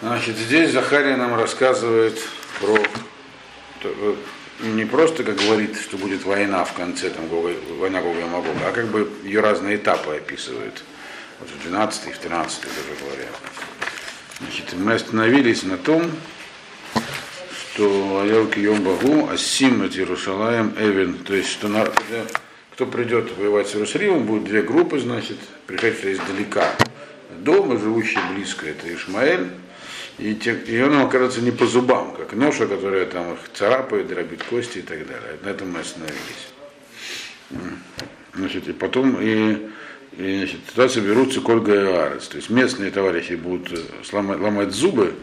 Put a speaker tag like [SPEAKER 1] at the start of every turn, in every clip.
[SPEAKER 1] Значит, здесь Захария нам рассказывает про не просто, как говорит, что будет война в конце, там, война Гога и Магога, а как бы ее разные этапы описывает. Вот в 12 в 13 даже говоря. Значит, мы остановились на том, что Аяуки Йом Багу, Асим от Иерусалаем, Эвен, то есть, что на, кто придет воевать с Иерусалимом, будут две группы, значит, пришедшие издалека. Дома, живущие близко, это Ишмаэль, и, те, и он ему окажется не по зубам, как ноша, которая там их царапает, дробит кости и так далее. На этом мы остановились. Значит, и потом и, и значит, туда соберутся Кольга и Арец. То есть местные товарищи будут э, сломать, ломать зубы,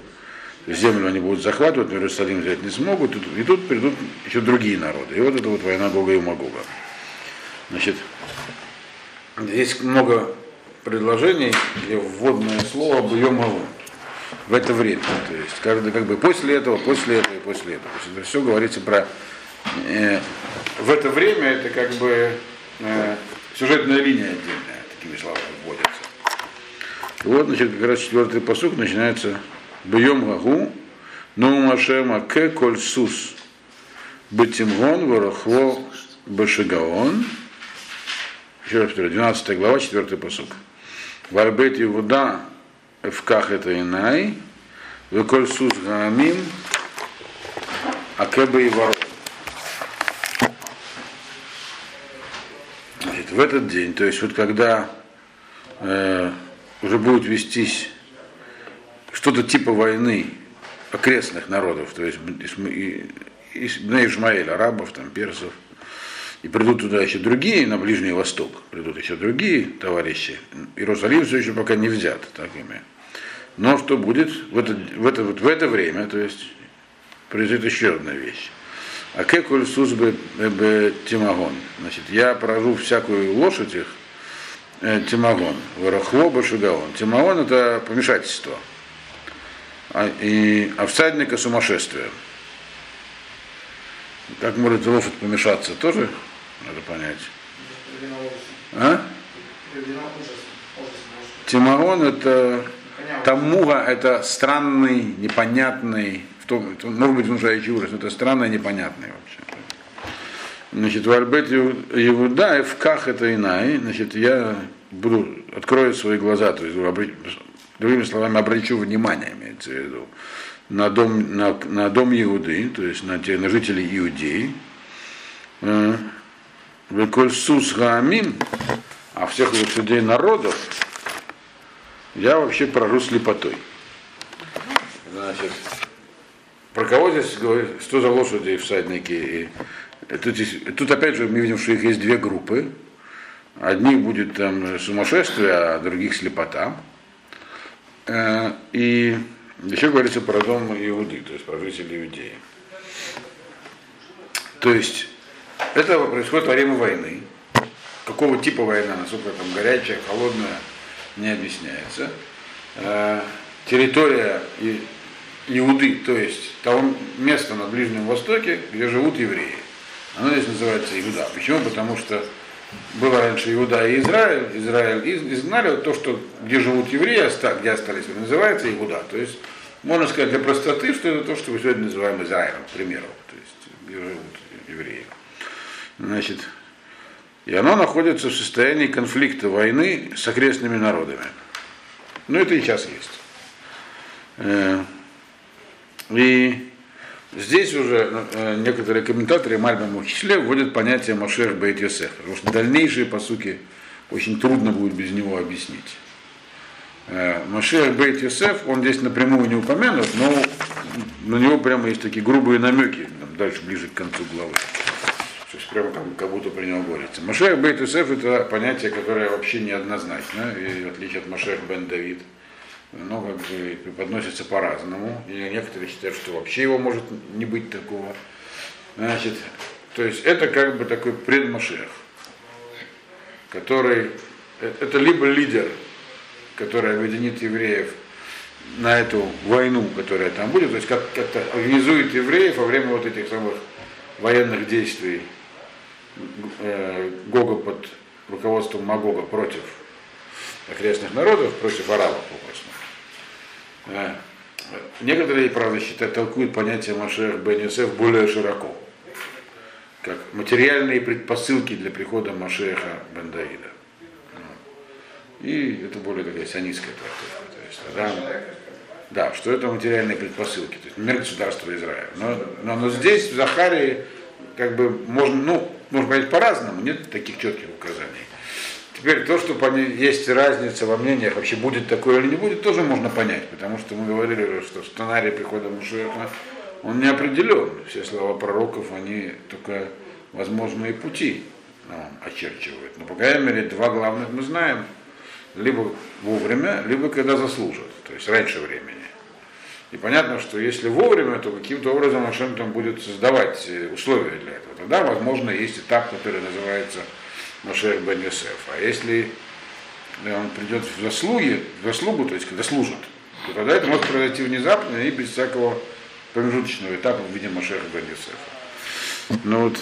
[SPEAKER 1] землю они будут захватывать, но Иерусалим взять не смогут, и тут придут еще другие народы. И вот это вот война Гога и Магога. Значит, здесь много предложений, где вводное слово об ее в это время. То есть каждый как бы после этого, после этого и после этого. То есть все говорится про э, в это время это как бы э, сюжетная линия отдельная, такими словами вводится. И вот, значит, как раз четвертый посук начинается Бьем Гагу, Ну Машем Аке Коль Сус Бетимгон Ворохло Башигаон. Еще раз повторю, 12 глава, 4 посук. Варбет Иуда Эвках это Инай, Веколь Сус Гаамим, Акеба и Ворон. Значит, в этот день, то есть вот когда э, уже будет вестись что-то типа войны окрестных народов, то есть и, и, Ишмаэль, арабов, там, персов, и придут туда еще другие, на Ближний Восток, придут еще другие товарищи. Иерусалим все еще пока не взят, так ими. Но что будет в это, в это, вот в это время, то есть произойдет еще одна вещь. А кекуль сузбы тимагон. Значит, я поражу всякую лошадь их, э, тимагон, варахлоба шугаон. Тимагон это помешательство. А, и, а всадника сумасшествие. Как может лошадь помешаться, тоже надо понять. А? Тимагон это Тамуга это странный, непонятный, в том, может быть, внушающий ужас, но это странный, непонятный вообще. Значит, в Альбет Иуда и в Ках это Инай, значит, я буду, открою свои глаза, то есть, другими словами, обращу внимание, имеется в виду, на дом, на, на дом Иуды, то есть на, те, на жителей Иудеи, э, Векольсус Гаамим, а всех лошадей народов, я вообще прожу слепотой. Значит, про кого здесь говорит, что за лошади и всадники? И тут, здесь, тут опять же мы видим, что их есть две группы. Одних будет там сумасшествие, а других слепота. Э, и еще говорится про дом Иуды, то есть про жителей Иудеи. То есть это происходит во время войны. Какого типа война, насколько там горячая, холодная, не объясняется. Э, территория Иуды, то есть того места на Ближнем Востоке, где живут евреи. Оно здесь называется Иуда. Почему? Потому что было раньше Иуда и Израиль. Израиль изгнали вот то, что где живут евреи, где остались, называется Иуда. То есть можно сказать для простоты, что это то, что мы сегодня называем Израилем, к примеру, то есть где живут евреи. Значит, и оно находится в состоянии конфликта войны с окрестными народами. Ну, это и сейчас есть. Э, и здесь уже э, некоторые комментаторы, Мальбам в числе, вводят понятие Машех Бейт Йосеф, потому что дальнейшие посуки очень трудно будет без него объяснить. Э, Машех Бейт Йосеф, он здесь напрямую не упомянут, но на него прямо есть такие грубые намеки, дальше ближе к концу главы. Прямо как, как будто при нем говорится. Машех Бейт Исеф это понятие, которое вообще неоднозначно, и в отличие от Машех Бен Давид, ну, как бы преподносится по-разному. И некоторые считают, что вообще его может не быть такого. Значит, то есть это как бы такой предмашех, который, э, это либо лидер, который объединит евреев на эту войну, которая там будет, то есть как-то организует евреев во время вот этих самых военных действий Гога под руководством Магога против окрестных народов, против арабов попросту. Э, Некоторые, правда, считают, толкуют понятие Машех Бен Йосеф более широко, как материальные предпосылки для прихода Машеха Бен Даида. И это более такая сионистская трактовка. То есть, Адам, да, что это материальные предпосылки, то есть мир государства Израиля. Но, но, но здесь, в Захарии, как бы можно, ну, можно понять по-разному, нет таких четких указаний. Теперь то, что есть разница во мнениях, вообще будет такое или не будет, тоже можно понять, потому что мы говорили, что сценарий прихода Мушеха, он не определен. Все слова пророков, они только возможные пути нам очерчивают. Но, по крайней мере, два главных мы знаем. Либо вовремя, либо когда заслужат, то есть раньше времени. И понятно, что если вовремя, то каким-то образом Ашем там будет создавать условия для этого. Тогда, возможно, есть этап, который называется Машех бен Йосеф. А если он придет в заслуги, в заслугу, то есть когда служит, то тогда это может произойти внезапно и без всякого промежуточного этапа в виде Машеха бен Йосефа. Но вот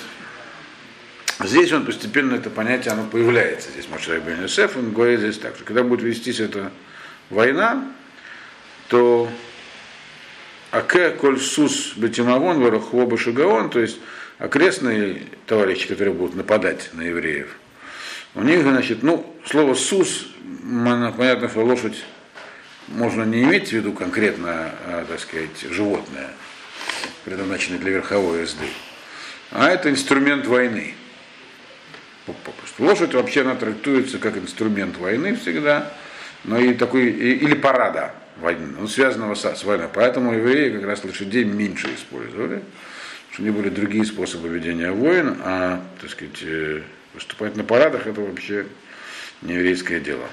[SPEAKER 1] здесь он постепенно, это понятие, оно появляется здесь, Машех бен Йосеф, он говорит здесь так, что когда будет вестись эта война, то Аке коль сус бетимагон варахуоба шагаон, то есть окрестные товарищи, которые будут нападать на евреев, у них, значит, ну, слово «сус», понятно, что лошадь можно не иметь в виду конкретно, а, так сказать, животное, предназначенное для верховой езды, а это инструмент войны. Лошадь вообще она трактуется как инструмент войны всегда, но и такой, или парада войны, ну, связанного с, с войной. Поэтому евреи как раз лошадей меньше использовали, что не были другие способы ведения войн, а, так сказать, э, Выступать на парадах это вообще не еврейское дело.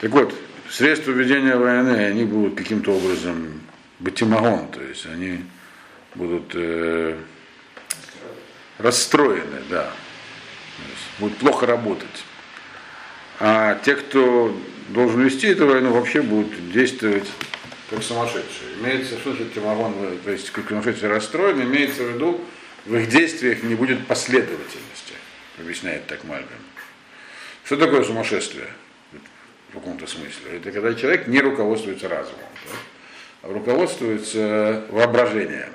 [SPEAKER 1] Так вот, средства ведения войны, они будут каким-то образом батимагон, то есть они будут э, расстроены, да, будут плохо работать. А те, кто должен вести эту войну, вообще будут действовать как сумасшедшие. Имеется, что значит тимагон, то есть как сумасшедшие расстроены, имеется в виду, в их действиях не будет последовательности объясняет так Мальбин. Что такое сумасшествие? В каком-то смысле. Это когда человек не руководствуется разумом, да? а руководствуется воображением.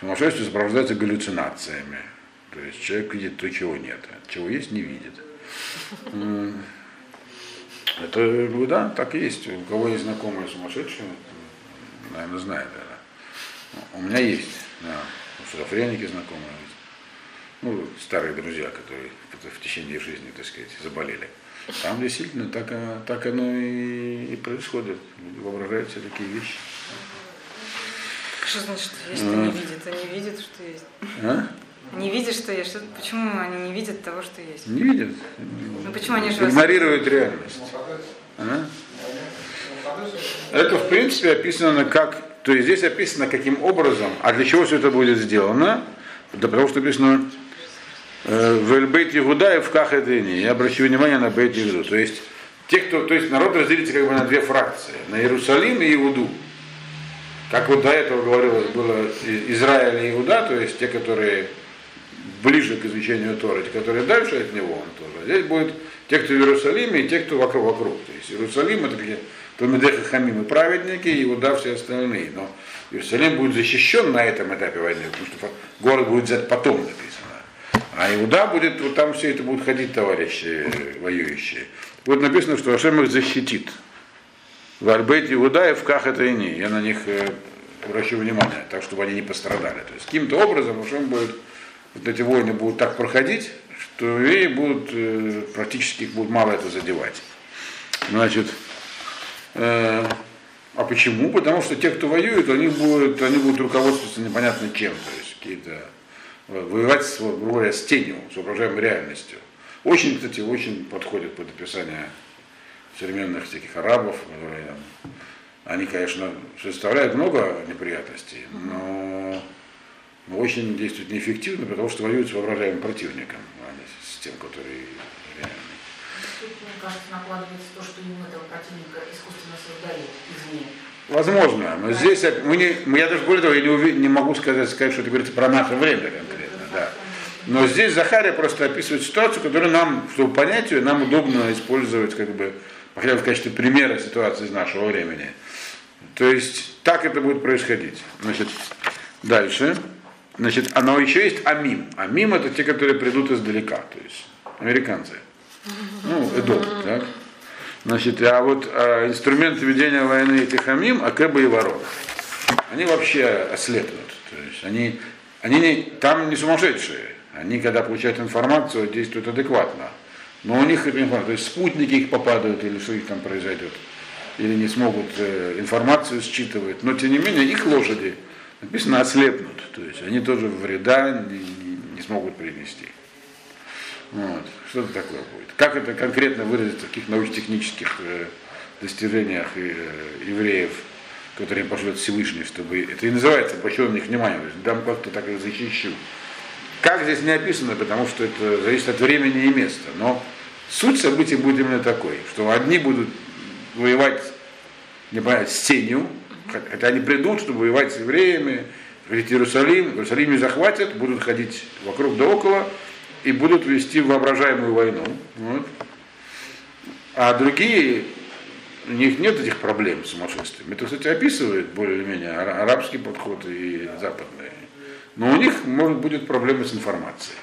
[SPEAKER 1] Сумасшествие сопровождается галлюцинациями. То есть человек видит то, чего нет. А чего есть, не видит. Это, ну да, так и есть. У кого есть знакомые сумасшедшие, наверное, знает это. У меня есть, да. Шизофреники знакомые ну, старые друзья, которые в течение жизни, так сказать, заболели. Там действительно так, так оно и, и происходит. Люди воображают все такие вещи.
[SPEAKER 2] Что значит, что есть, а не видят? Они видят, что есть. А? Они видят, что есть. Что, почему они не видят того, что есть?
[SPEAKER 1] Не видят.
[SPEAKER 2] Ну почему они же
[SPEAKER 1] Игнорируют реальность. А? Это, в принципе, описано как... То есть здесь описано, каким образом, а для чего все это будет сделано. Да потому что написано Э, в Эльбейт Игуда и в Кахедыни. Я обращаю внимание на Бейт Игуду. То есть, те, кто, то есть народ разделится как бы на две фракции. На Иерусалим и Иуду. Как вот до этого говорилось, было Израиль и Иуда, то есть те, которые ближе к изучению Торы, те, которые дальше от него, он тоже. Здесь будет те, кто в Иерусалиме, и те, кто вокруг. вокруг. То есть Иерусалим это такие Томедеха Хамим и праведники, и Иуда все остальные. Но Иерусалим будет защищен на этом этапе войны, потому что город будет взят потом написано. А Иуда будет, вот там все это будут ходить товарищи воюющие. Будет написано, что Ашем их защитит. В Альбейт Иуда и в Ках это и не. Я на них э, обращу внимание, так чтобы они не пострадали. То есть каким-то образом Ашем будет, вот эти войны будут так проходить, что евреи будут э, практически их будет мало это задевать. Значит, э, а почему? Потому что те, кто воюет, они будут, они будут руководствоваться непонятно чем, то есть какие-то воевать с, говоря, с тенью, с воображаемой реальностью. Очень, кстати, очень подходит под описание современных всяких арабов, которые они, конечно, составляют много неприятностей, но, но очень действуют неэффективно, потому что воюют с воображаемым противником, а не с тем, который реальный.
[SPEAKER 3] Мне кажется, накладывается то, что ему этого противника искусственно создали извне.
[SPEAKER 1] Возможно, но здесь мы не, я даже более того, я не, уви, не могу сказать, сказать, что это говорится про наше время конкретно, да. Но здесь Захария просто описывает ситуацию, которую нам, чтобы понять ее, нам удобно использовать как бы хотя бы в качестве примера ситуации из нашего времени. То есть так это будет происходить. Значит, дальше. Значит, оно еще есть амим. Амим это те, которые придут издалека, то есть американцы. Ну, эдот, так? Значит, а вот а, инструменты ведения войны этих амим, акэба и ворот. Они вообще ослепнут. То есть они, они не, там не сумасшедшие. Они, когда получают информацию, действуют адекватно. Но у них это информация, то есть спутники их попадают или что их там произойдет, или не смогут э, информацию считывать. Но тем не менее их лошади написано ослепнут, то есть они тоже вреда не, не, не смогут принести. Вот. Что это такое будет? Как это конкретно выразится в каких научно-технических э, достижениях э, евреев, которые им пошлет Всевышний, чтобы это и называется обращен на них внимание, дам как-то так их защищу. Как здесь не описано, потому что это зависит от времени и места. Но суть событий будет именно такой, что одни будут воевать не понятно, с тенью, хотя они придут, чтобы воевать с евреями, ходить в Иерусалим, в захватят, будут ходить вокруг да около и будут вести воображаемую войну. Вот. А другие, у них нет этих проблем с сумасшествием. Это, кстати, описывает более-менее арабский подход и западный. Но у них, может, будет проблемы с информацией.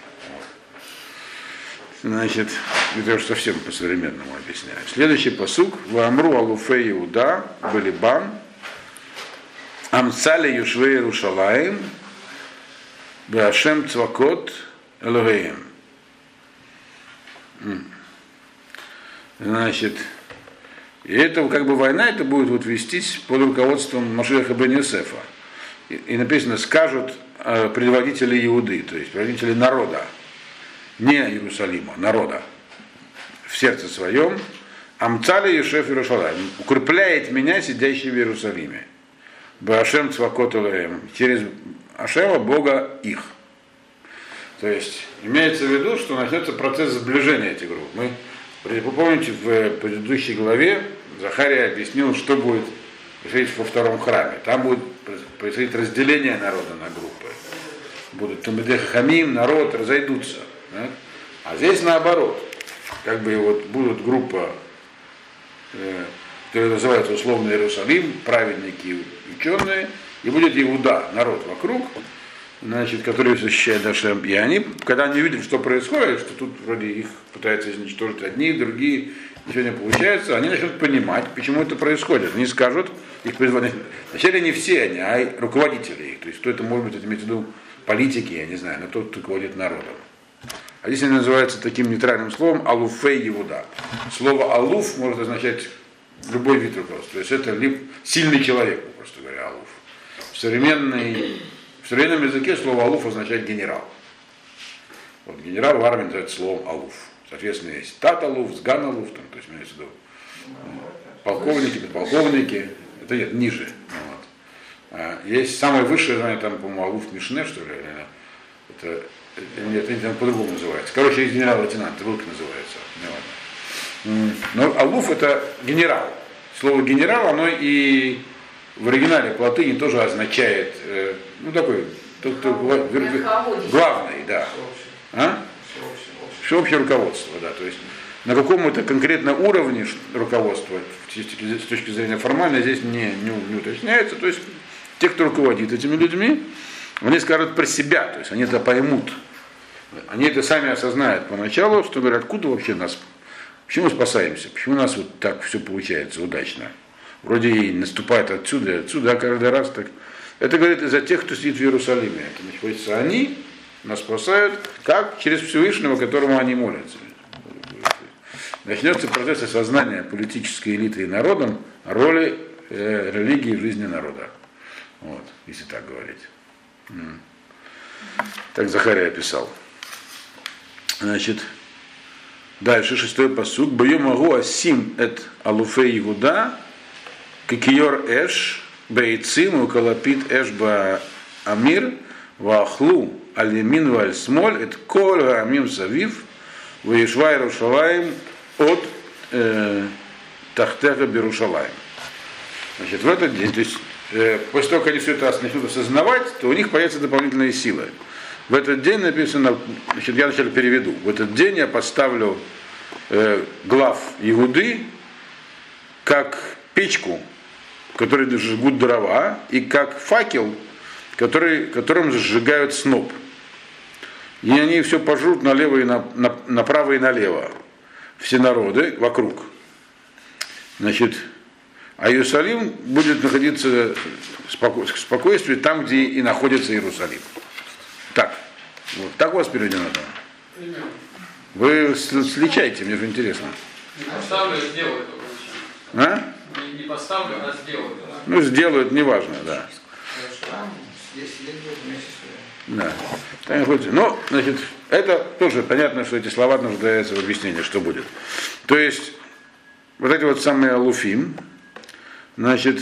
[SPEAKER 1] Значит, это уже совсем по-современному объясняю. Следующий посук. Вамру алуфе Иуда, Балибам, Амцали Юшве Иерушалаем, Башем Цвакот Элогеем. Значит, и это как бы война, это будет вот вестись под руководством Машеха бен Йосефа. И, и написано, скажут Э, предводители Иуды, то есть предводители народа, не Иерусалима, народа, в сердце своем, Амцали Ешеф Иерушалаем, укрепляет меня, сидящий в Иерусалиме. Башем Цвакот через Ашема, Бога их. То есть имеется в виду, что начнется процесс сближения этих групп. Мы, помните, в предыдущей главе Захария объяснил, что будет происходить во втором храме. Там будет происходить разделение народа на группы будут Тумбедеха Хамим, народ разойдутся. Да? А здесь наоборот. Как бы вот будут группа, э, которая называется условно Иерусалим, праведники ученые, и будет Иуда, народ вокруг, значит, который защищает Дашем. И они, когда они видят, что происходит, что тут вроде их пытаются изничтожить одни, другие, ничего не получается, они начнут понимать, почему это происходит. Они скажут, их призваны, вначале не все они, а руководители их. То есть кто это может быть, это имеется в виду политики, я не знаю, но тот, кто руководит народом. А здесь они называются таким нейтральным словом алуфей Иуда. Слово алуф может означать любой вид руководства. То есть это либо сильный человек, просто говоря, алуф. В, современной, в современном языке слово алуф означает генерал. Вот генерал в армии называется словом алуф. Соответственно, есть тат алуф, сган алуф, там, то есть имеется в виду полковники, подполковники, это нет, ниже. А, есть самое высшее звание, там, по-моему, Алуф Мишне, что ли, это, нет, это по-другому называется. Короче, есть генерал-лейтенант, Рук называется, не Но Алуф это генерал. Слово генерал, оно и в оригинале по латыни тоже означает, э, ну такой, тот, кто главный, да. А? Всеобщее руководство, да. То есть на каком-то конкретно уровне руководства с точки зрения формальной здесь не, не, не уточняется. То есть те, кто руководит этими людьми, они скажут про себя, то есть они это поймут. Они это сами осознают поначалу, что говорят, откуда вообще нас, почему спасаемся, почему у нас вот так все получается удачно. Вроде и наступает отсюда и отсюда, а каждый раз так. Это говорит из-за тех, кто сидит в Иерусалиме. Это находится они, нас спасают, как через Всевышнего, которому они молятся. Начнется процесс осознания политической элиты и народом роли э, религии в жизни народа. Вот, если так говорить. Так Захария описал. Значит, дальше шестой посуд. Бою могу асим эт алуфе Игуда, кикиор эш, бейцим, укалапит эш ба амир, вахлу алимин валь смоль, эт кол амим савив, ваишвай рушалаем от э, тахтеха берушалаем. Значит, в этот день, то есть Э, после того, как они все это начнут осознавать, то у них появятся дополнительные силы. В этот день написано, значит, я вначале переведу, в этот день я поставлю э, глав Иуды как печку, которой жгут дрова, и как факел, который, которым сжигают сноп. И они все пожрут налево и на, на, направо и налево. Все народы вокруг. Значит, а Иерусалим будет находиться в спокойствии там, где и находится Иерусалим. Так. Вот. Так у вас переведено там? Вы сличайте, мне же интересно.
[SPEAKER 4] Не поставлю, сделаю.
[SPEAKER 1] А?
[SPEAKER 4] Не, не поставлю, а сделаю.
[SPEAKER 1] Ну, сделают, неважно, да. Да. Ну, значит, это тоже понятно, что эти слова нуждаются в объяснении, что будет. То есть, вот эти вот самые алуфим, значит,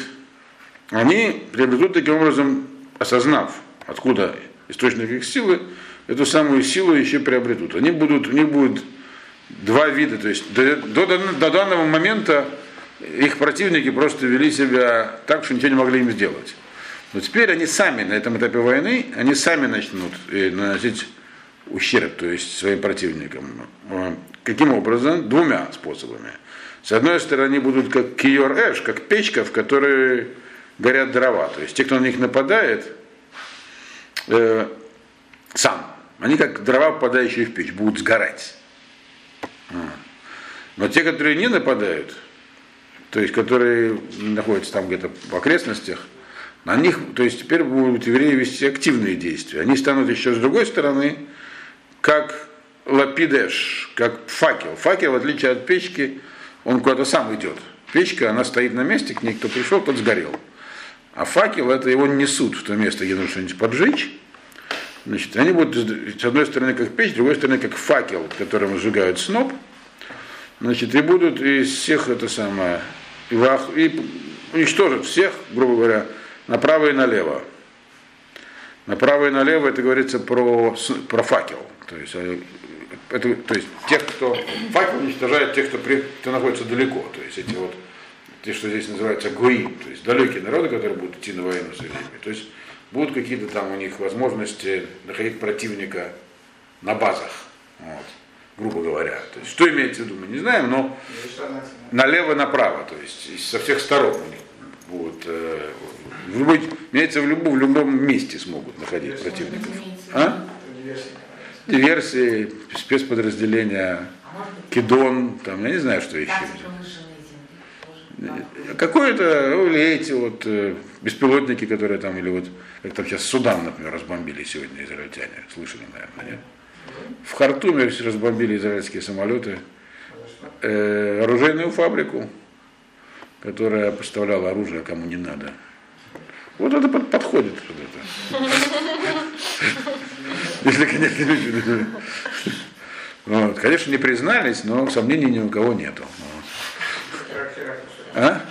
[SPEAKER 1] они приобретут таким образом, осознав, откуда источник их силы, эту самую силу еще приобретут. Они будут, у них будет два вида, то есть до, до, до данного момента их противники просто вели себя так, что ничего не могли им сделать. Но теперь они сами на этом этапе войны, они сами начнут э, наносить ущерб, то есть своим противникам. Э, каким образом? Двумя способами. С одной стороны, будут как киор эш, как печка, в которой горят дрова. То есть те, кто на них нападает, э, сам, они как дрова, попадающие в печь, будут сгорать. Но те, которые не нападают, то есть которые находятся там где-то в окрестностях, на них, то есть теперь будут евреи вести активные действия. Они станут еще с другой стороны, как лапидеш, как факел. Факел, в отличие от печки, он куда-то сам идет. Печка, она стоит на месте, к ней кто пришел, тот сгорел. А факел, это его несут в то место, где нужно что-нибудь поджечь. Значит, они будут с одной стороны как печь, с другой стороны как факел, которым сжигают сноп. Значит, и будут из всех это самое, и, и уничтожат всех, грубо говоря, направо и налево. Направо и налево это говорится про, про факел. То есть, э, это, то есть тех, кто факел уничтожает тех, кто, при, кто находится далеко. То есть эти вот, те, что здесь называется гуим, то есть далекие народы, которые будут идти на войну с евреями. То есть будут какие-то там у них возможности находить противника на базах. Вот, грубо говоря. То есть, что имеется в виду, мы не знаем, но налево-направо, то есть со всех сторон у них будут э, в любой, имеется в любом, в любом месте смогут находить противников. А? Диверсии, спецподразделения, кидон, там, я не знаю, что еще. Какое-то, ну, или эти вот э, беспилотники, которые там, или вот, как там сейчас Судан, например, разбомбили сегодня израильтяне, слышали, наверное, нет? В Хартуме разбомбили израильские самолеты, э, оружейную фабрику, которая поставляла оружие кому не надо. Вот это под, подходит. Вот это. Если, конечно. Конечно, не признались, но сомнений ни у кого нету. А?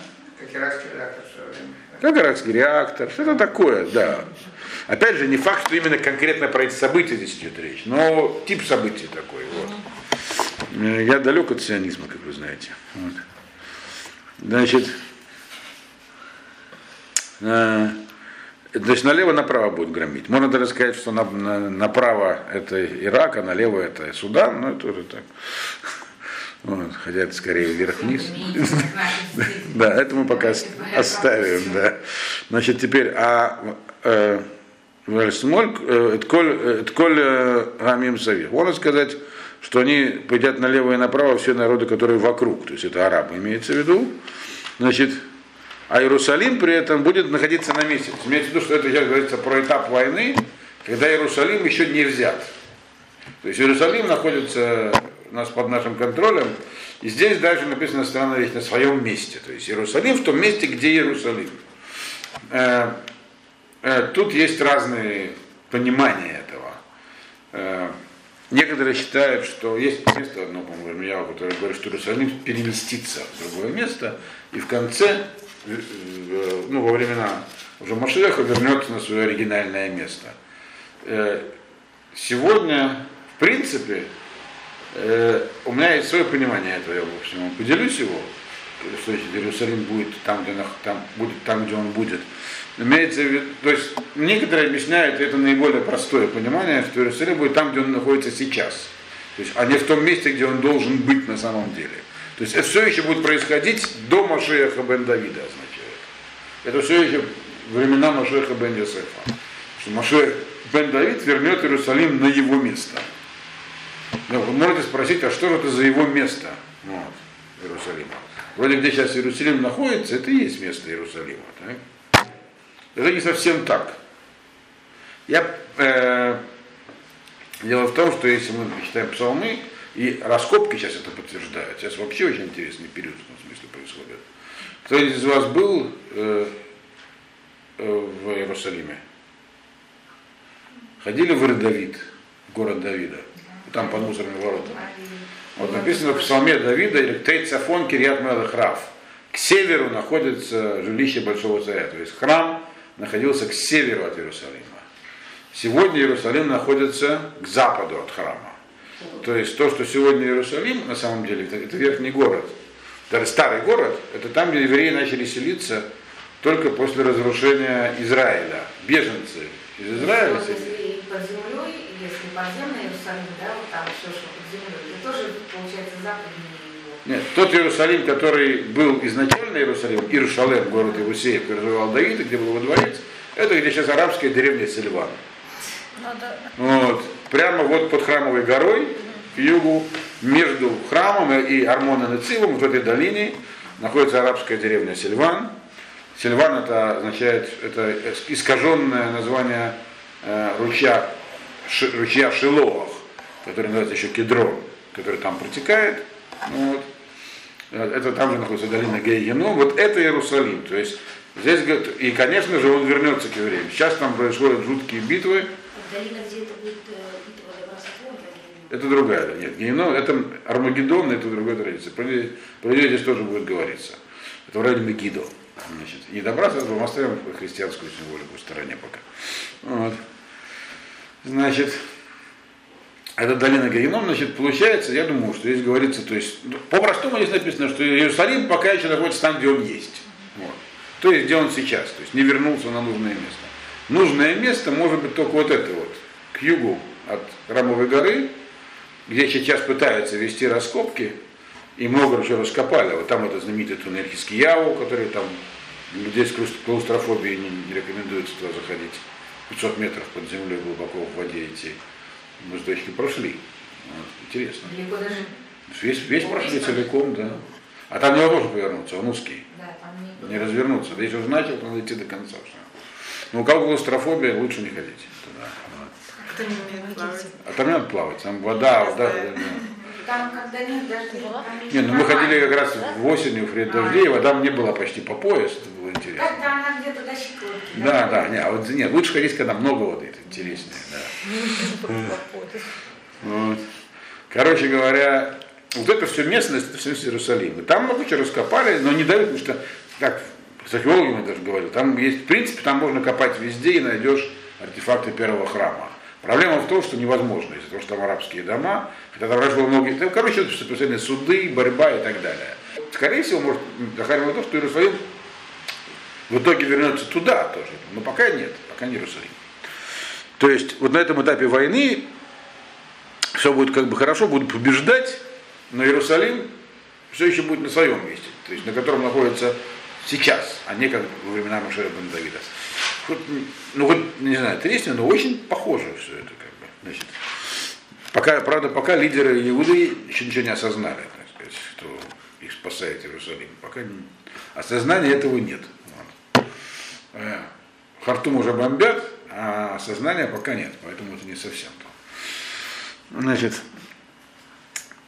[SPEAKER 1] Как иракский реактор, что-то такое, да. Опять же, не факт, что именно конкретно про эти события здесь идет речь, но тип событий такой. Вот. Я далек от сионизма, как вы знаете. Вот. Значит, э, есть налево-направо будет громить. Можно даже сказать, что на, на, направо это Ирак, а налево это Судан, но это уже так. Вот, хотя это скорее вверх-вниз. Да, это мы пока оставим, да. Значит, теперь, а э, э, Этколь Гамим Савир. Можно сказать, что они пойдят налево и направо все народы, которые вокруг, то есть это арабы имеется в виду. Значит, а Иерусалим при этом будет находиться на месте. Имеется в виду, что это сейчас говорится про этап войны, когда Иерусалим еще не взят. То есть Иерусалим находится у нас под нашим контролем, и здесь дальше написано страна на своем месте. То есть Иерусалим в том месте, где Иерусалим. Э, э, тут есть разные понимания этого. Э, некоторые считают, что есть место одно, по-моему, я, которое говорит, что Иерусалим переместится в другое место, и в конце ну, во времена уже Машеха вернется на свое оригинальное место. Сегодня, в принципе, э, у меня есть свое понимание этого, я, в общем, поделюсь его, что Иерусалим будет там, где, там, будет там, где он будет. Имеется то есть некоторые объясняют, это наиболее простое понимание, что Иерусалим будет там, где он находится сейчас. То есть, а не в том месте, где он должен быть на самом деле. То есть это все еще будет происходить до Машеха бен Давида, означает. Это все еще времена Машеха бен Йосефа. Что Машех бен Давид вернет Иерусалим на его место. Но вы можете спросить, а что же это за его место? Вот, Иерусалима. Вроде где сейчас Иерусалим находится, это и есть место Иерусалима. Так? Это не совсем так. Я, э, дело в том, что если мы читаем псалмы, и раскопки сейчас это подтверждают, сейчас вообще очень интересный период в этом смысле происходит. Кто из вас был э, э, в Иерусалиме? Ходили в Ирдавид, город Давида, там под мусорными воротами. Вот написано в псалме Давида, или Тейцафон Кириат Мелахрав. К северу находится жилище Большого Царя. То есть храм находился к северу от Иерусалима. Сегодня Иерусалим находится к западу от храма. То есть то, что сегодня Иерусалим, на самом деле, это, это верхний город. Даже старый город, это там, где евреи начали селиться только после разрушения Израиля. Беженцы из Израиля.
[SPEAKER 3] Вот если подземный Иерусалим, да, вот там все, что под землей, это тоже, получается, западнее его.
[SPEAKER 1] Нет, тот Иерусалим, который был изначально Иерусалим, Иерушалем, город Иусея, который развивал Давид, где был его дворец, это где сейчас арабская деревня Сильван. Вот. Прямо вот под храмовой горой, к югу, между храмом и Армоном и Цивом, в этой долине, находится арабская деревня Сильван. Сильван это означает, это искаженное название э, ручья, ши, ручья Шилоах, который называется еще Кедрон, который там протекает. Вот. Это там же находится долина Гейгеном. Вот это Иерусалим. То есть здесь, и, конечно же, он вернется к евреям. Сейчас там происходят жуткие битвы,
[SPEAKER 3] Долина, где это будет э,
[SPEAKER 1] это другая, нет, Геном, это Армагеддон, это другая традиция. Про про нее здесь тоже будет говориться. Это в районе Мегидо. Значит, не добра с злом, оставим христианскую символику в стороне пока. Вот. Значит, это долина Геном, значит, получается, я думаю, что здесь говорится, то есть, ну, по-простому здесь написано, что Иерусалим пока еще находится там, где он есть. Вот. То есть, где он сейчас, то есть не вернулся на нужное место. Нужное место может быть только вот это вот, к югу от Рамовой горы, где сейчас пытаются вести раскопки, и много уже раскопали. Вот там это знаменитый туннель Хискияу, который там людей с клаустрофобией не, не рекомендуется туда заходить. 500 метров под землей глубоко в воде идти. Мы с дочкой прошли. Вот, интересно.
[SPEAKER 3] Далеко даже,
[SPEAKER 1] Весь, весь
[SPEAKER 3] Ну,
[SPEAKER 1] прошли
[SPEAKER 3] весь
[SPEAKER 1] целиком, да. А там невозможно повернуться, он узкий.
[SPEAKER 3] да, там не
[SPEAKER 1] Не развернуться. Да если уже начал, то надо идти до конца. Все. Но у кого клаустрофобия, лучше не ходить туда. Вот.
[SPEAKER 2] Кто не умеет плавать?
[SPEAKER 1] А там не надо плавать, там вода, вода. да.
[SPEAKER 3] Там, когда нет дождей, там
[SPEAKER 1] Не, ну мы ходили как раз в осенью, в лет дождей, вода мне была почти по пояс, это было интересно.
[SPEAKER 3] Как-то она где-то до щиколотки.
[SPEAKER 1] Да, да, не, а вот нет, лучше ходить, когда много воды, это интереснее, да. Вот. Короче говоря, вот это все местность, это все Иерусалим. Там много чего раскопали, но не дают, потому что, как с археологами даже говорил, там есть, в принципе, там можно копать везде и найдешь артефакты первого храма. Проблема в том, что невозможно, из-за того, что там арабские дома, хотя там раньше было много, там, короче, постоянные суды, борьба и так далее. Скорее всего, может, доходило то, что Иерусалим в итоге вернется туда тоже, но пока нет, пока не Иерусалим. То есть вот на этом этапе войны все будет как бы хорошо, будут побеждать, но Иерусалим все еще будет на своем месте, то есть на котором находится сейчас, а не как во времена Машера бен Давида. Хоть, ну вот, не знаю, тресня, но очень похоже все это как бы. Значит, пока, правда, пока лидеры Иуды еще ничего не осознали, так сказать, что их спасает Иерусалим. Пока не- осознания этого нет. Вот. Э, Хартум уже бомбят, а осознания пока нет, поэтому это не совсем то. Значит,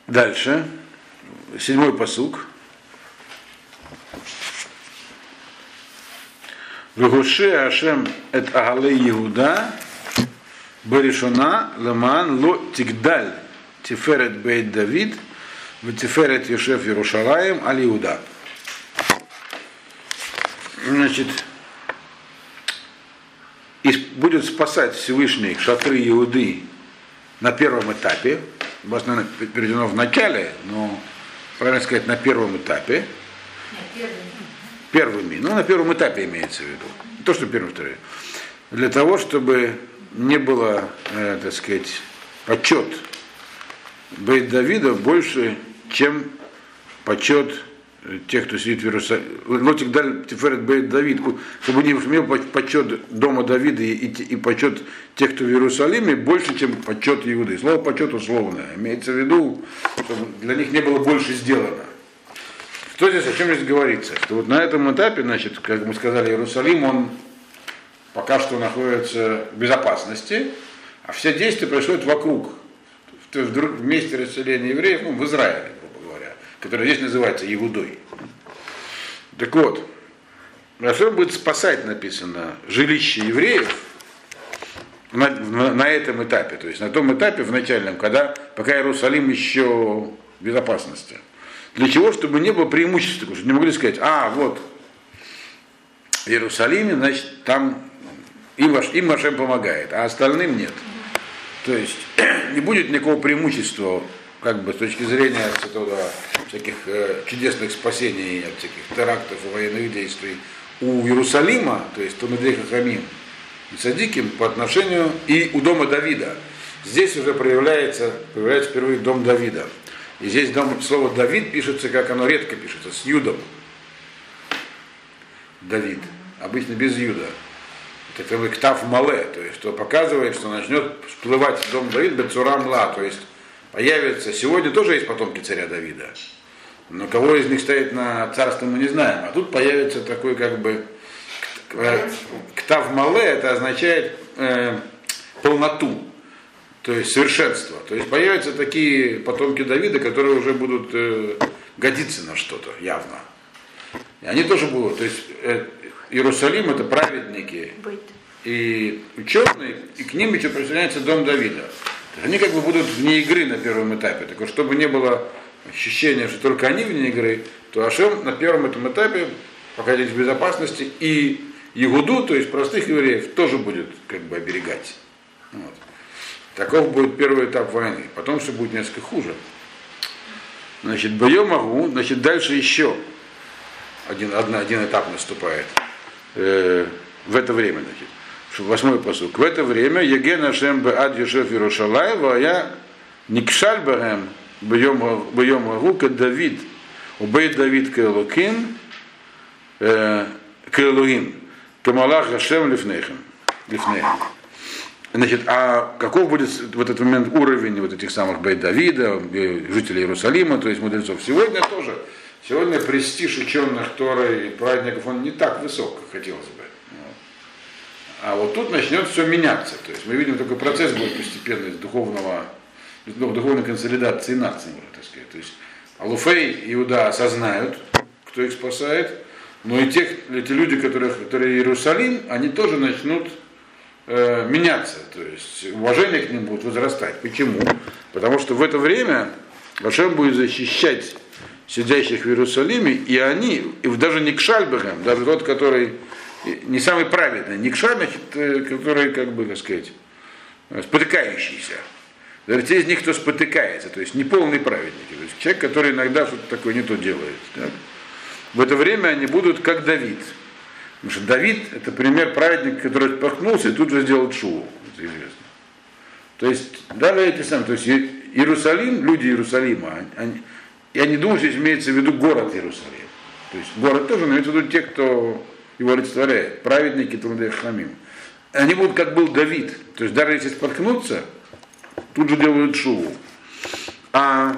[SPEAKER 1] дальше. Седьмой посук. Вегуше Ашем эт Агале Иуда Баришона Ламан Ло Тигдаль Тиферет Бейт Давид Тиферет Йошеф Ярушалаем Али Иуда. Значит, и будет спасать Всевышний шатры Иуды на первом этапе, наверное, переведено в начале, но правильно сказать, на первом этапе,
[SPEAKER 3] Нет, первый.
[SPEAKER 1] Первыми, ну, на первом этапе имеется в виду, не то, что первым, вторым, для того, чтобы не было, э, так сказать, почет Бейт Давида больше, чем почет тех, кто сидит в Иерусалиме. Лотик даль Тиферет Бейт Давид, чтобы не имел почет дома Давида и, и, и почет тех, кто в Иерусалиме, больше, чем почет Иуды. Слово почет условное. Имеется в виду, чтобы для них не было больше сделано. Что здесь, о чем здесь говорится? Что вот на этом этапе, значит, как мы сказали, Иерусалим, он пока что находится в безопасности, а все действия происходят вокруг, в месте расселения евреев, ну, в Израиле который здесь называется Иудой. Так вот, Рашем будет спасать, написано, жилище евреев на, на, на этом этапе, то есть на том этапе в начальном, когда пока Иерусалим еще в безопасности. Для чего? Чтобы не было преимущества, чтобы не могли сказать, а, вот, в Иерусалиме, значит, там им, ваш, им Вашем помогает, а остальным нет. То есть не будет никакого преимущества как бы с точки зрения этого, всяких э, чудесных спасений от всяких терактов и военных действий у Иерусалима, то есть Тумедей Хахамим и Садиким по отношению и у дома Давида. Здесь уже проявляется, проявляется впервые дом Давида. И здесь дом, слово Давид пишется, как оно редко пишется, с Юдом. Давид. Обычно без Юда. Это бы ктав мале, то есть что показывает, что начнет всплывать дом Давид Бецура Мла, то есть появится, сегодня тоже есть потомки царя Давида, но кого из них стоит на царство мы не знаем, а тут появится такой как бы ктав мале, это означает э, полноту, то есть совершенство. То есть появятся такие потомки Давида, которые уже будут э, годиться на что-то явно. И они тоже будут. То есть э, Иерусалим это праведники и ученые, и к ним еще присоединяется дом Давида. Они как бы будут вне игры на первом этапе. Так вот, чтобы не было ощущения, что только они вне игры, то Ашем на первом этом этапе, пока здесь в безопасности, и Егуду, то есть простых евреев, тоже будет как бы оберегать. Вот. Таков будет первый этап войны. Потом все будет несколько хуже. Значит, боем могу, значит, дальше еще один, один, один этап наступает э, в это время. Значит восьмой посук. В это время Еген Ашем Беад Йошеф Иерушалаева, а я Никшаль Барем Бьем Рука Давид, Убей Давид Кэлокин, Кэлуин, Камалах Ашем Лифнейхем. Лифнейхем. Значит, а каков будет в этот момент уровень вот этих самых Бейт Давида, жителей Иерусалима, то есть мудрецов? Сегодня тоже, сегодня престиж ученых Торы и праведников, он не так высок, как хотелось бы. А вот тут начнет все меняться. То есть мы видим такой процесс будет постепенно из духовного, духовной консолидации нации, можно так сказать. То есть Алуфей и Иуда осознают, кто их спасает, но и тех, эти люди, которые, которые Иерусалим, они тоже начнут э, меняться. То есть уважение к ним будет возрастать. Почему? Потому что в это время Вашем будет защищать сидящих в Иерусалиме, и они, и даже не к Шальбергам, даже тот, который не самый праведный, не кша, значит, э, который, как бы, так сказать, э, спотыкающийся. Даже те из них, кто спотыкается, то есть не полный праведник, то есть человек, который иногда что-то такое не то делает. Так? В это время они будут как Давид. Потому что Давид это пример праведника, который споткнулся и тут же сделал шоу. Это известно. То есть, даже эти самые, то есть Иерусалим, люди Иерусалима, они, я не думаю, здесь имеется в виду город Иерусалим. То есть город тоже, но имеется в виду те, кто его олицетворяет, праведники Талмудей Хамим. Они будут как был Давид, то есть даже если споткнуться, тут же делают шуву. А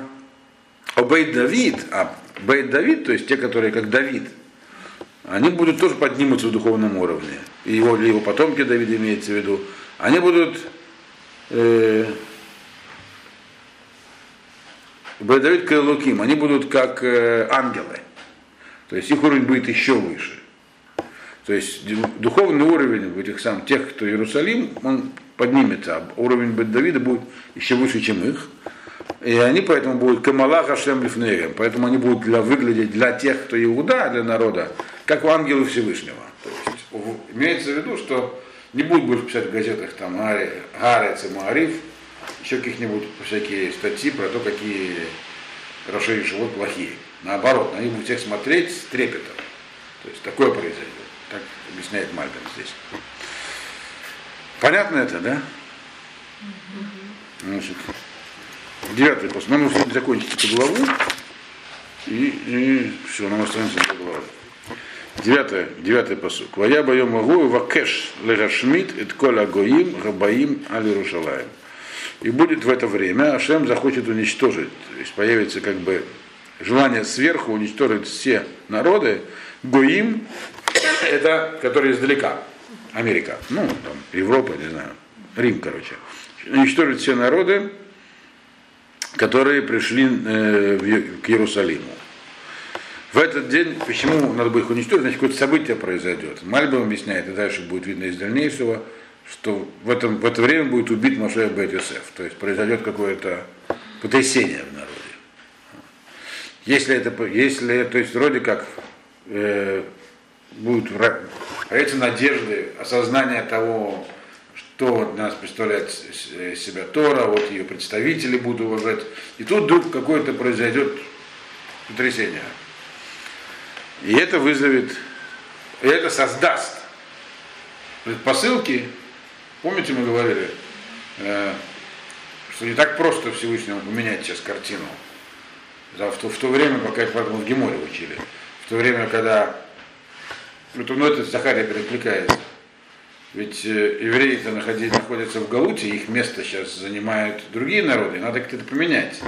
[SPEAKER 1] Бейт Давид, а Бейт Давид, то есть те, которые как Давид, они будут тоже подниматься в духовном уровне. И его, его потомки Давида имеется в виду. Они будут э, Давид Кайлуким, они будут как э, ангелы. То есть их уровень будет еще выше. То есть духовный уровень этих сам тех, кто Иерусалим, он поднимется, а уровень Давида будет еще выше, чем их. И они поэтому будут Камала Хашем Лифнеем, поэтому они будут для, выглядеть для тех, кто Иуда, для народа, как у ангелы Всевышнего. То есть имеется в виду, что не будут больше писать в газетах там Гарец и Маариф, еще каких-нибудь всякие статьи про то, какие Раши живут плохие. Наоборот, на них будут всех смотреть с трепетом. То есть такое произойдет. Так объясняет Мальбин здесь. Понятно это, да? Значит, девятый пост. Нам нужно закончить эту главу. И, и все, нам останется до главы. Девятый, девятый посук. Вая боем магу вакеш легашмит эт коля гоим габаим али рушалаем. И будет в это время, Ашем захочет уничтожить, то есть появится как бы желание сверху уничтожить все народы, Гоим, это которые издалека, Америка, ну, там, Европа, не знаю, Рим, короче. Уничтожить все народы, которые пришли э, в, к Иерусалиму. В этот день, почему надо будет их уничтожить, значит, какое-то событие произойдет. Мальбам объясняет, и дальше будет видно из дальнейшего, что в, этом, в это время будет убит Машея Бет Йосеф. То есть произойдет какое-то потрясение в народе. Если это, если, то есть вроде как э, будут эти надежды, осознание того, что нас представляет себя Тора, вот ее представители будут уважать. И тут вдруг какое-то произойдет потрясение. И это вызовет, и это создаст предпосылки. Помните, мы говорили, э, что не так просто Всевышнему поменять сейчас картину. В то, в то время, пока их поэтому в Геморе учили, в то время, когда ну, это Захария перекликается. Ведь э, евреи-то находятся в Галуте, их место сейчас занимают другие народы, надо как-то это поменять.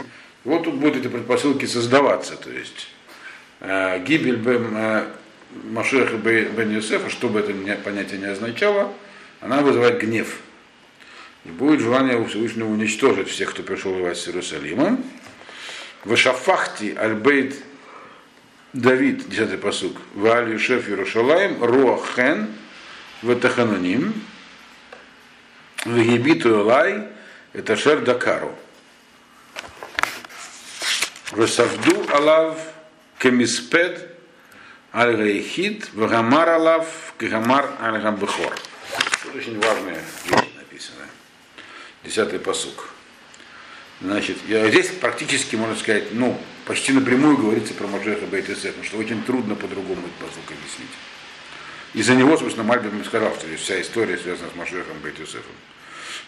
[SPEAKER 1] Вот тут будут эти предпосылки создаваться, то есть гибель бен, э, Машеха бен Юсефа, что бы это понятие не означало, она вызывает гнев. И будет желание у Всевышнего уничтожить всех, кто пришел власть с Иерусалима. В Шафахти Альбейт Давид, 10 посук, Вааль Юшеф Иерушалаем, Руахен, Ветахануним, Вегибиту Элай, это Шер Дакару. Весавду Алав Кемиспед Аль Гайхид, Вагамар Алав Кагамар Аль Гамбехор. Тут очень важная вещь написана. Десятый посук. Значит, я, здесь практически, можно сказать, ну, почти напрямую говорится про Маджеха Бейтесеф, потому что очень трудно по-другому этот посук объяснить. Из-за него, собственно, Мальбим сказал, что вся история связана с Машехом Бейтесефом.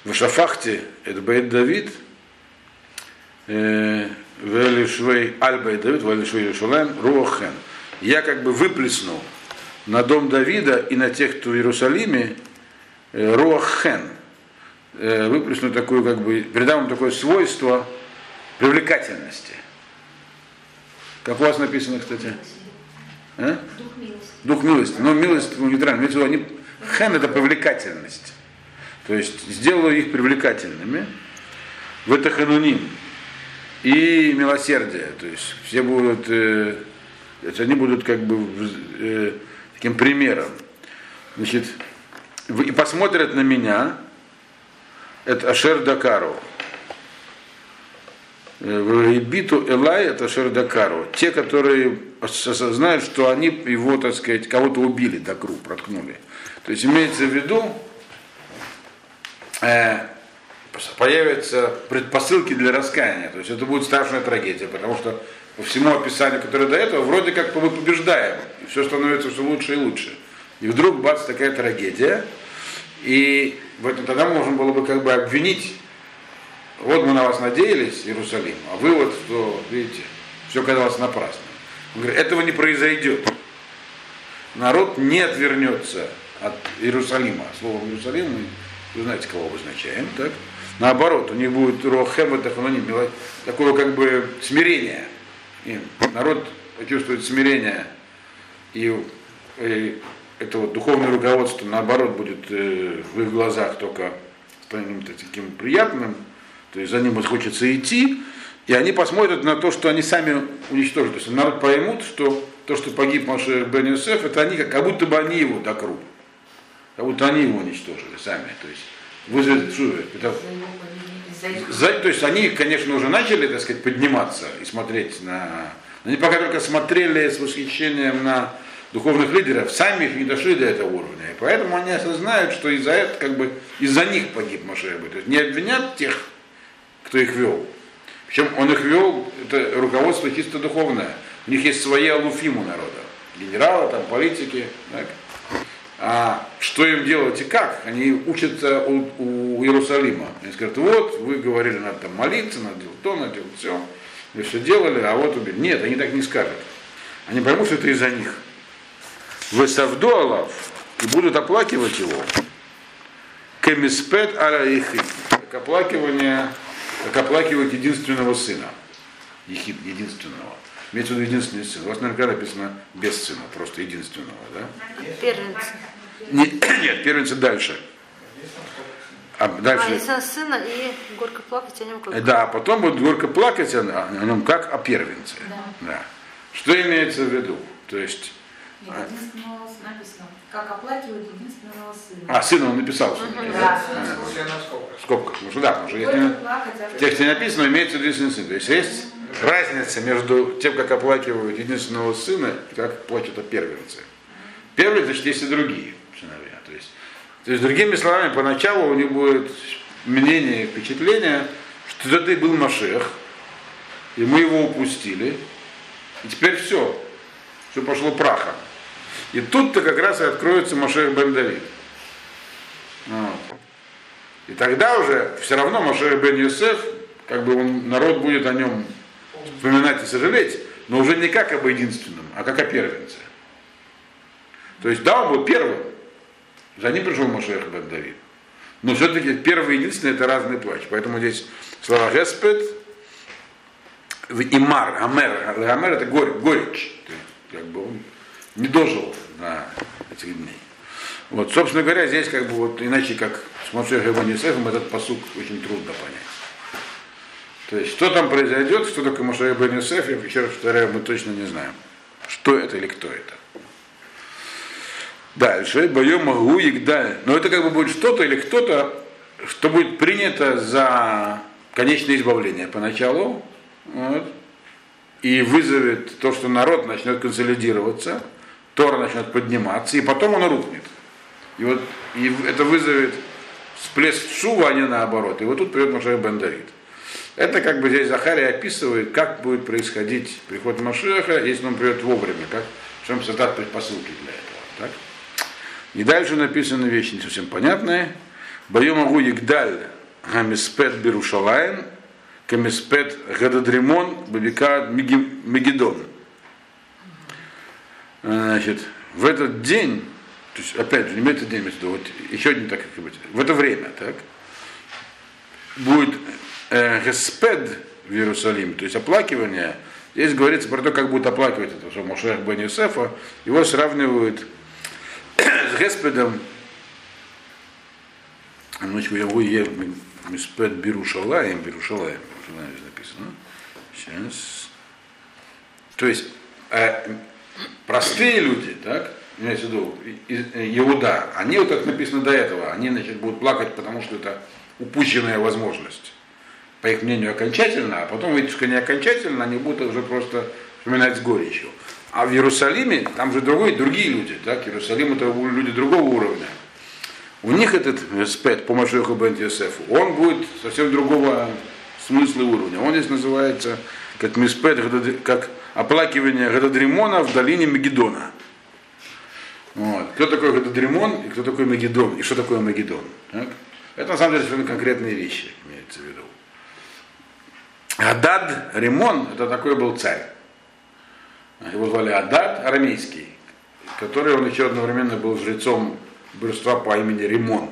[SPEAKER 1] В Шафахте это Бейт Давид, э, Велишвей Аль Бейт Давид, Велишвей Иерушалаем, Руахен. Я как бы выплеснул на дом Давида и на тех, кто в Иерусалиме, э, Руахен – Э, выплесну такую, как бы, придам ему такое свойство привлекательности. Как у вас написано, кстати?
[SPEAKER 3] А? Дух милости.
[SPEAKER 1] Дух милости. Но милость ну, нейтрально. Имеется они... Хэн это привлекательность. То есть сделаю их привлекательными. В это хануним. И милосердие. То есть все будут, э, они будут как бы э, таким примером. Значит, и посмотрят на меня, это Ашер Дакару. Э, Биту Элай это Ашер Дакару. Те, которые осознают, что они его, так сказать, кого-то убили, Дакру, проткнули. То есть имеется в виду, э, появятся предпосылки для раскаяния. То есть это будет страшная трагедия, потому что по всему описанию, которое до этого, вроде как мы побеждаем, и все становится все лучше и лучше. И вдруг, бац, такая трагедия, и в этом тогда можно было бы как бы обвинить, вот мы на вас надеялись, Иерусалим, а вы вот, что, видите, все казалось напрасно. Он говорит, этого не произойдет. Народ не отвернется от Иерусалима. Словом Иерусалим мы, вы знаете, кого обозначаем, так? Наоборот, у них будет рохем, это такое как бы смирение. И народ чувствует смирение и, и это вот духовное руководство, наоборот, будет э, в их глазах только каким-то таким приятным, то есть за ним хочется идти, и они посмотрят на то, что они сами уничтожат. То есть народ поймут, что то, что погиб Маше Бен Юсеф, это они, как будто бы они его докрут. Как будто они его уничтожили сами. То есть вызовет шуве. Это, за, то есть они, конечно, уже начали, так сказать, подниматься и смотреть на... Они пока только смотрели с восхищением на духовных лидеров сами их не дошли до этого уровня. И поэтому они осознают, что из-за этого, как бы, из-за них погиб Машеба. То есть не обвинят тех, кто их вел. Причем он их вел, это руководство чисто духовное. У них есть свои алуфим у народа. Генералы, там, политики. Так? А что им делать и как? Они учатся у, у Иерусалима. Они скажут, вот, вы говорили, надо там молиться, надо делать то, надо делать все. вы все делали, а вот убили. Нет, они так не скажут. Они поймут, что это из-за них. Вы савду Аллах и будут оплакивать его. Кемиспет аля. Как оплакивание, как оплакивать единственного сына. Ехид, единственного. Имеется в виду единственный сын. У вас наверняка написано без сына, просто единственного, да?
[SPEAKER 5] Первенец.
[SPEAKER 1] Не- нет, первенцы дальше. А
[SPEAKER 5] А,
[SPEAKER 1] дальше.
[SPEAKER 5] если сына и горько плакать о нем как
[SPEAKER 1] Да, а потом будет горько плакать о, о нем как о первенце. Да. Что имеется в виду? То есть,
[SPEAKER 3] единственного написано, как оплакивают единственного сына.
[SPEAKER 1] а, сына он написал. что ли?
[SPEAKER 3] Да,
[SPEAKER 4] После насколько?
[SPEAKER 1] В скобках. Потому что да, потому что если
[SPEAKER 3] плакать, а
[SPEAKER 1] в тексте написано, имеется единственный сын. То есть есть разница между тем, как оплакивают единственного сына, и как плачут о первенце. Первый, значит, есть и другие сыновья. То есть, то есть, другими словами, поначалу у них будет мнение, впечатление, что это и был Машех, и мы его упустили, и теперь все, все пошло прахом. И тут-то как раз и откроется Машех бен Давид. Вот. И тогда уже все равно Машех бен Юсеф, как бы он, народ будет о нем вспоминать и сожалеть, но уже не как об единственном, а как о первенце. То есть да, он был первым, за ним пришел Машех бен Давид. Но все-таки первый и единственный это разный плач. Поэтому здесь слова Геспет, Имар, Амер, Амер это горечь. Есть, Как бы он не дожил на этих дней. Вот, собственно говоря, здесь как бы вот иначе как с Машехом и Бенисефом этот посук очень трудно понять. То есть, что там произойдет, что такое Машех бен Йосеф, я еще раз повторяю, мы точно не знаем. Что это или кто это. Дальше, боем могу Игдаль. Но это как бы будет что-то или кто-то, что будет принято за конечное избавление поначалу. Вот, и вызовет то, что народ начнет консолидироваться, Тора начнет подниматься, и потом он рухнет. И вот и это вызовет всплеск шува, а не наоборот. И вот тут придет Машех бен. Это как бы здесь Захария описывает, как будет происходить приход Машеха, если он придет вовремя, как, в чем создать предпосылки для этого. Так? И дальше написаны вещи не совсем понятные. Бою могу Егдаль Гамиспет Берушалайн, Камиспет Гададримон, Бабика Мегидон. Значит, в этот день, то есть, опять же, не в этот день, виду, вот еще один так, как бы, в это время, так, будет э, в Иерусалим, то есть оплакивание, здесь говорится про то, как будет оплакивать это, что Мошех бен Юсефа, его сравнивают с Геспедом, Ночью я е Миспед Бирушалаем, Бирушалаем, написано. Сейчас. То есть э, простые люди, так, имеется в виду, э, Иуда, они вот как написано до этого, они значит, будут плакать, потому что это упущенная возможность. По их мнению, окончательно, а потом, видите, что не окончательно, они будут уже просто вспоминать с горечью. А в Иерусалиме, там же другой, другие люди, так, Иерусалим это люди другого уровня. У них этот спет по Машеху бен Йосефу, он будет совсем другого смысла и уровня. Он здесь называется как миспет, как оплакивание Гададримона в долине Мегидона. Вот. Кто такой Гададримон и кто такой Мегидон, и что такое Мегидон. так? Это на самом деле совершенно конкретные вещи, имеется в виду. Адад Римон, это такой был царь. Его звали Адад, арамейский, который он еще одновременно был жрецом божества по имени Римон.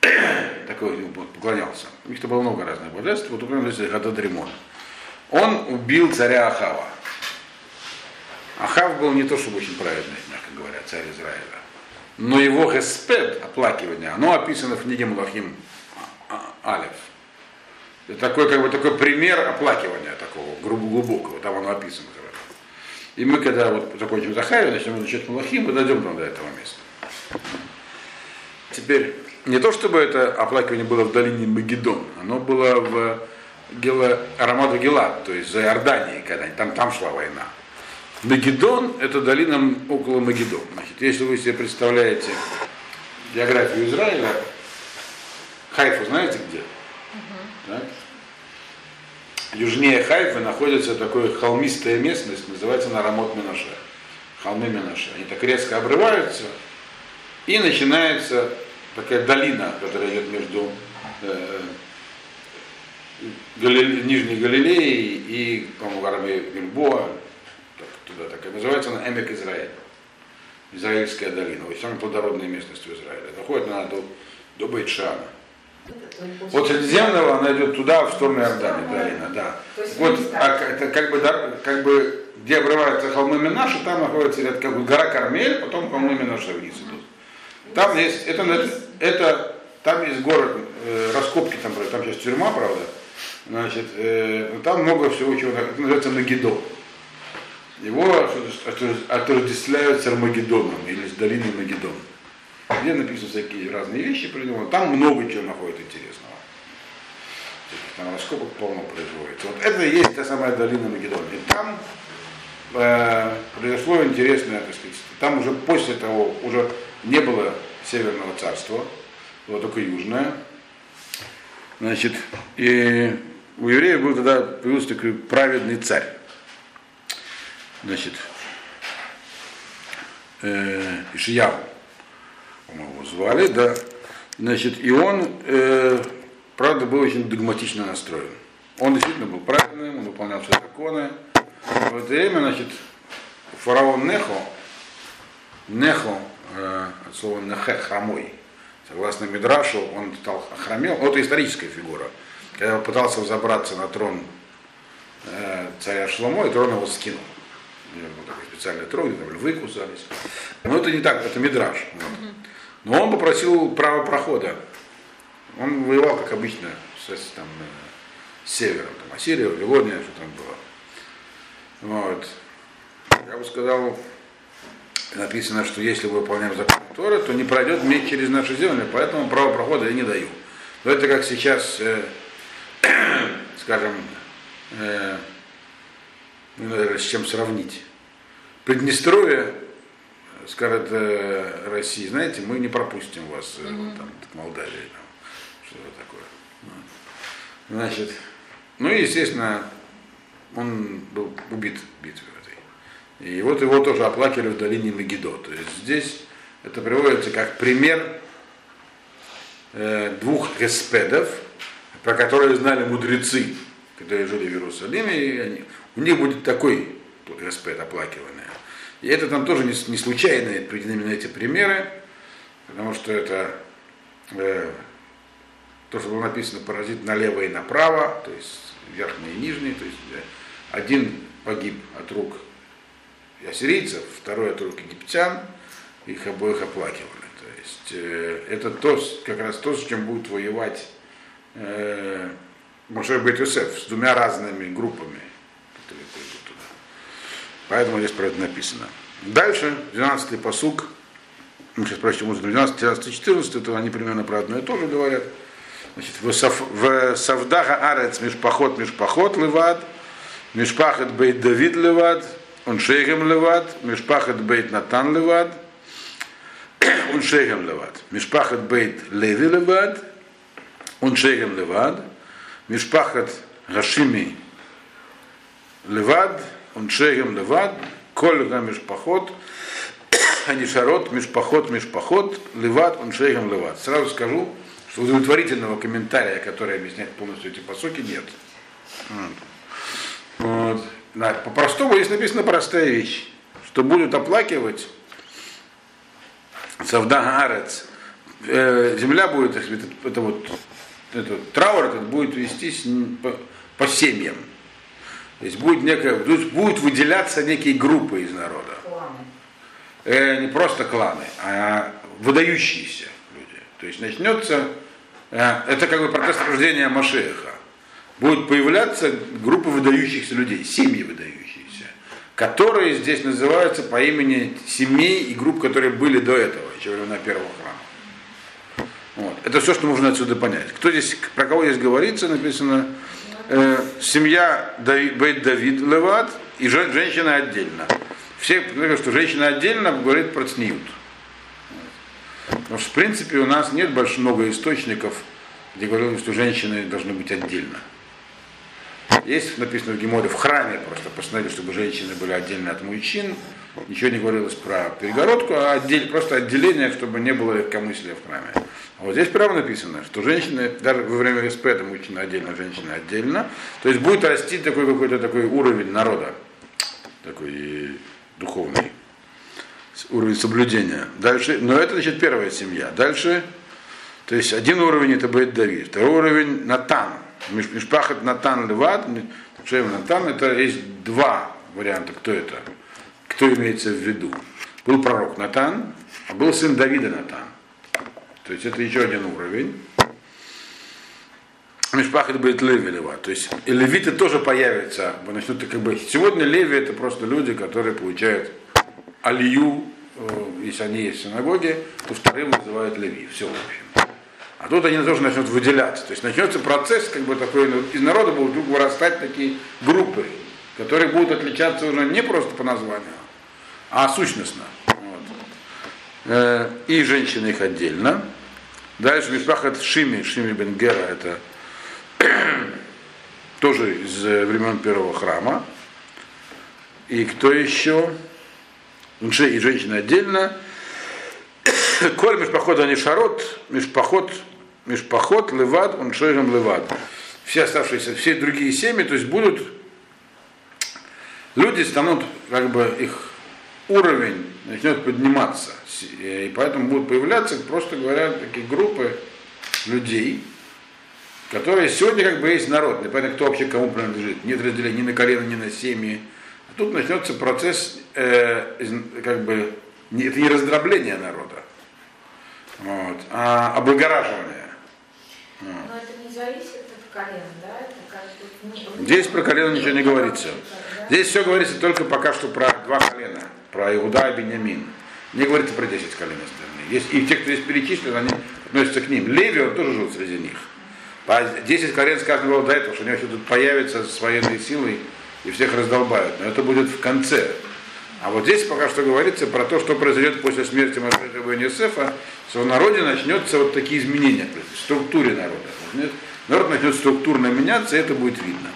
[SPEAKER 1] Такой ему поклонялся. У них-то было много разных божеств, вот например, Адад Римон. Он убил царя Ахава. Ахав был не то чтобы очень праведный, мягко говоря, царь Израиля. Но его геспед, оплакивание, оно описано в книге Мулахим А- А- Алев. Это такой, как бы, такой пример оплакивания такого глубокого, там оно описано. хорошо. И мы, когда вот закончим Захарию, начнем изучать Мулахим, мы дойдем там до этого места. Теперь, не то чтобы это оплакивание было в долине Магеддон, оно было в Гела, Арамаду Гелад, то есть за Иорданией, когда там, там шла война. Магеддон – это долина около Магеддон. Значит, если вы себе представляете географию Израиля, Хайфу знаете где? Так? Южнее Хайфы находится такая холмистая местность, называется Нарамот Минаше. Холмы Минаше. Они так резко обрываются, и начинается такая долина, которая идет между э, Галиле- Нижней Галилеи и, по-моему, армии Гильбоа, так, туда так и называется она Эмек Израиль. Израильская долина, очень самая плодородная местность в Израиле. Доходит она до, до Бейтшана. От Средиземного она идет туда, в сторону Иордании, долина, да. Вот, а, это как бы, дар- как бы, где обрываются холмы Минаши, там находится ряд, как бы гора Кармель, потом холмы Минаши вниз идут. Там есть, это, это, это- там есть город, э, раскопки там, там сейчас тюрьма, правда, значит, э, но там много всего, чего, это называется Магеддон. Его отожде- отождествляют с Армагеддоном или с долиной Магеддон. Где написаны всякие разные вещи придуманы. Там много чего находит интересного. Там раскопок полно производится. Вот это и есть та самая долина Магеддона. И там э, произошло интересное, так сказать, там уже после того уже не было Северного царства, было только Южное. Значит, и у евреев был тогда появился такой праведный царь. Значит, э, Ишияу, по-моему, его звали, да. Значит, и он, э, правда, был очень догматично настроен. Он действительно был праведным, он выполнял все законы. В это время, значит, фараон Нехо, Нехо, э, от слова Нехе, хромой, согласно Мидрашу, он стал хромел, ну, это историческая фигура. Когда он пытался взобраться на трон э, царя Шломо, и трон его скинул. У него был такой специальный трон, там львы кусались. Но это не так, это Мидраш. Вот. Но он попросил право прохода. Он воевал, как обычно, с, там, э, с севером, там, Ассирия, Вавилония, что там было. Вот. Я бы сказал, написано, что если мы выполняем закон Торы, то не пройдет меч через наши земли, поэтому право прохода я не даю. Но это как сейчас, э, скажем, э, ну, наверное, с чем сравнить. Приднестровье, скажет э, России, знаете, мы не пропустим вас э, вот там, к Молдавии, там, что-то такое. Вот. Значит, ну и, естественно, он был убит в битве этой. И вот его тоже оплакивали в долине Мегидо. То есть здесь это приводится как пример э, двух респедов, про которые знали мудрецы, которые жили в Иерусалиме, и они, у них будет такой респед оплакиванный. И это там тоже не, не случайно приведены именно эти примеры, потому что это э, то, что было написано, поразит налево и направо, то есть верхний и нижний, то есть э, один погиб от рук ассирийцев, второй от рук египтян, их обоих оплакивали. То есть э, это то, как раз то, с чем будет воевать э, Моше Бет Йосеф, с двумя разными группами, которые придут туда. Поэтому здесь про это написано. Дальше, 12-й посук, мы сейчас прочтем музыку, 12, 13, 14, это они примерно про одно и то же говорят. Значит, в, Сав, в Савдаха Арец Мишпахот Мишпахот Левад, Мишпахет Бейт Давид Левад, он Шейхем Левад, Мишпахет Бейт Натан Левад, он Шейхем Левад, Мишпахет Бейт Леви Левад, он Шейхем Левад, Мишпахет Гашими Левад, он Шейхем Левад, Коль Мишпахот, Анишарот, Мишпахот, Мишпахот, Леват, он шейхом Леват. Сразу скажу, что удовлетворительного комментария, который объясняет полностью эти посоки, нет. Вот. Да, по-простому здесь написана простая вещь, что будут оплакивать Савда Арец. Э, земля будет, это вот этот траур этот будет вестись по, по семьям. То есть будет некая, то есть будут выделяться некие группы из народа
[SPEAKER 3] Кланы.
[SPEAKER 1] э, не просто кланы, а выдающиеся люди. То есть начнется, э, это как бы процесс рождения Машеха. Будут появляться группы выдающихся людей, семьи выдающиеся, которые здесь называются по имени семей и групп, которые были до этого, еще времена первого храма. Вот. Это все, что нужно отсюда понять. Кто здесь, про кого здесь говорится, написано, э, семья Давид, Бейт Давид Леват и жен- женщина отдельно. Все говорят, что женщина отдельно говорит про цниют. Потому что, в принципе, у нас нет больше много источников, где говорилось, что женщины должны быть отдельно. Есть написано в Геморе, в храме просто постановили, чтобы женщины были отдельно от мужчин, ничего не говорилось про перегородку, а отдель, просто отделение, чтобы не было легкомыслия в храме. А вот здесь прямо написано, что женщины, даже во время респета мужчина отдельно, женщина отдельно, то есть будет расти такой какой-то такой уровень народа, такой духовный, уровень соблюдения. Дальше, но это значит первая семья. Дальше, то есть один уровень это будет Давид, второй уровень Натан. Мишпахат Натан Левад, Шем Натан, это есть два варианта, кто это, кто имеется в виду. Был пророк Натан, а был сын Давида Натан. То есть это еще один уровень. Мишпахат будет Леви Лева. То есть и левиты тоже появятся. Начнут, как бы, сегодня Леви это просто люди, которые получают алию, э, если они есть в синагоге, то вторым называют Леви. Все, в общем. А тут они тоже начнут выделяться. То есть начнется процесс, как бы такой, ну, из народа будут вдруг вырастать такие группы, которые будут отличаться уже не просто по названию, а сущностно. Вот. Э, и женщины их отдельно. Дальше Мишпахат Шими, Шими Бенгера, это тоже из времен первого храма. И кто еще? И женщины отдельно. Коль Мишпахот Анишарот, Мишпахот, Мишпахот, Левад, он Шойрем Левад. Все оставшиеся, все другие семьи, то есть будут, люди станут, как бы их уровень начнет подниматься. И поэтому будут появляться, просто говоря, такие группы людей, которые сегодня как бы есть народ, непонятно, кто вообще кому принадлежит. Нет разделения ни на колено, ни на семьи. А тут начнется процесс, э, как бы, это не раздробление народа, вот, а облагораживание.
[SPEAKER 3] Но это не зависит от колена, да? Это как бы...
[SPEAKER 1] Здесь про колено ничего не говорится. Здесь все говорится только пока что про два колена, про Иуда и Бениамин. Не говорится про 10 колен остальных. Есть, и те, кто здесь перечислен, они относятся к ним. Леви, он тоже жил среди них. По 10 колен сказано было до этого, что они все тут появятся с военной силой и всех раздолбают. Но это будет в конце. А вот здесь пока что говорится про то, что произойдет после смерти Машеха бен что в народе начнется вот такие изменения в структуре народа. Народ начнет структурно меняться, и это будет видно.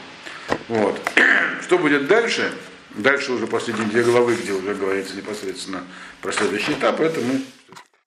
[SPEAKER 1] Вот. Что будет дальше? Дальше уже последние две главы, где уже говорится непосредственно про следующий этап, это мы